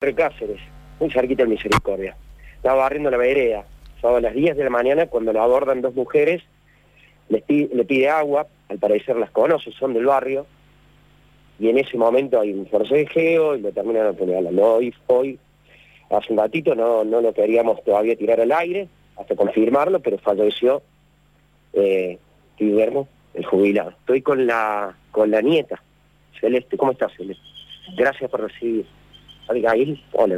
de Cáceres, muy cerquita del Misericordia. Estaba barriendo la vereda. Son a las 10 de la mañana cuando lo abordan dos mujeres, le pide agua, al parecer las conoce, son del barrio, y en ese momento hay un forcejeo y lo terminan apuñalando. Hoy, hoy, hace un ratito no, no lo queríamos todavía tirar al aire, hasta confirmarlo, pero falleció eh, el jubilado. Estoy con la, con la nieta, Celeste. ¿Cómo estás, Celeste? Gracias por recibir. Abigail, hola.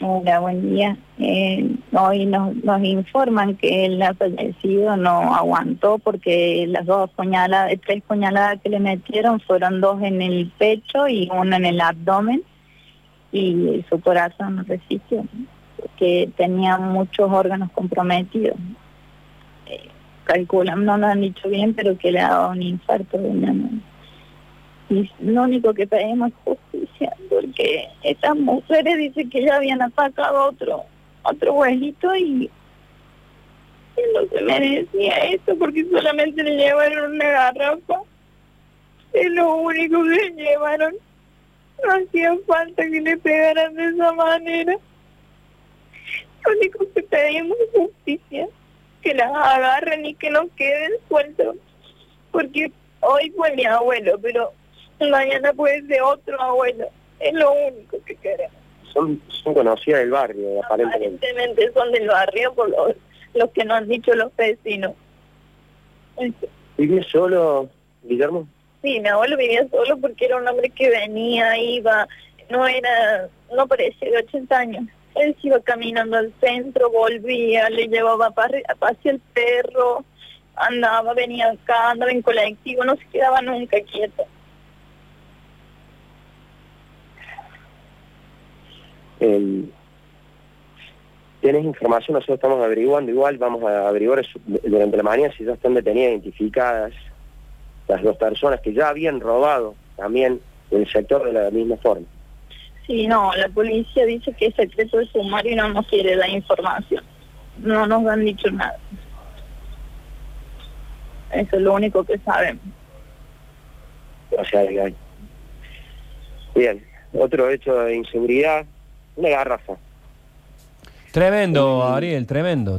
Hola, buen día. Eh, hoy nos, informan que el fallecido no aguantó porque las dos puñaladas, tres puñaladas que le metieron fueron dos en el pecho y una en el abdomen y su corazón no resistió, porque tenía muchos órganos comprometidos. Eh, calculan, no lo han dicho bien, pero que le ha dado un infarto de una. Y lo único que pedimos es justicia, porque estas mujeres dicen que ya habían atacado otro, otro abuelito y, y no se merecía esto porque solamente le llevaron una garrafa. Es lo único que le llevaron. No hacía falta que le pegaran de esa manera. Lo único que pedimos es justicia, que las agarren y que no queden sueltos. Porque hoy fue mi abuelo, pero mañana puede ser otro abuelo. Es lo único que queremos. Son, son conocidas del barrio, aparentemente. Aparentemente son del barrio por los, los que nos han dicho los vecinos. ¿Vive solo, Guillermo? Sí, mi abuelo vivía solo porque era un hombre que venía, iba, no era, no parecía de 80 años. Él se iba caminando al centro, volvía, le llevaba para hacia el perro, andaba, venía acá, andaba en colectivo, no se quedaba nunca quieto. El- ¿Tienes información? Nosotros estamos averiguando igual, vamos a averiguar durante la mañana si ya están detenidas, identificadas las dos personas que ya habían robado también el sector de la misma forma. Sí, no, la policía dice que es secreto de sumario y no nos quiere dar información. No nos han dicho nada. Eso es lo único que sabemos. O sea. Bien, otro hecho de inseguridad, una garrafa. Tremendo, Ariel, tremendo.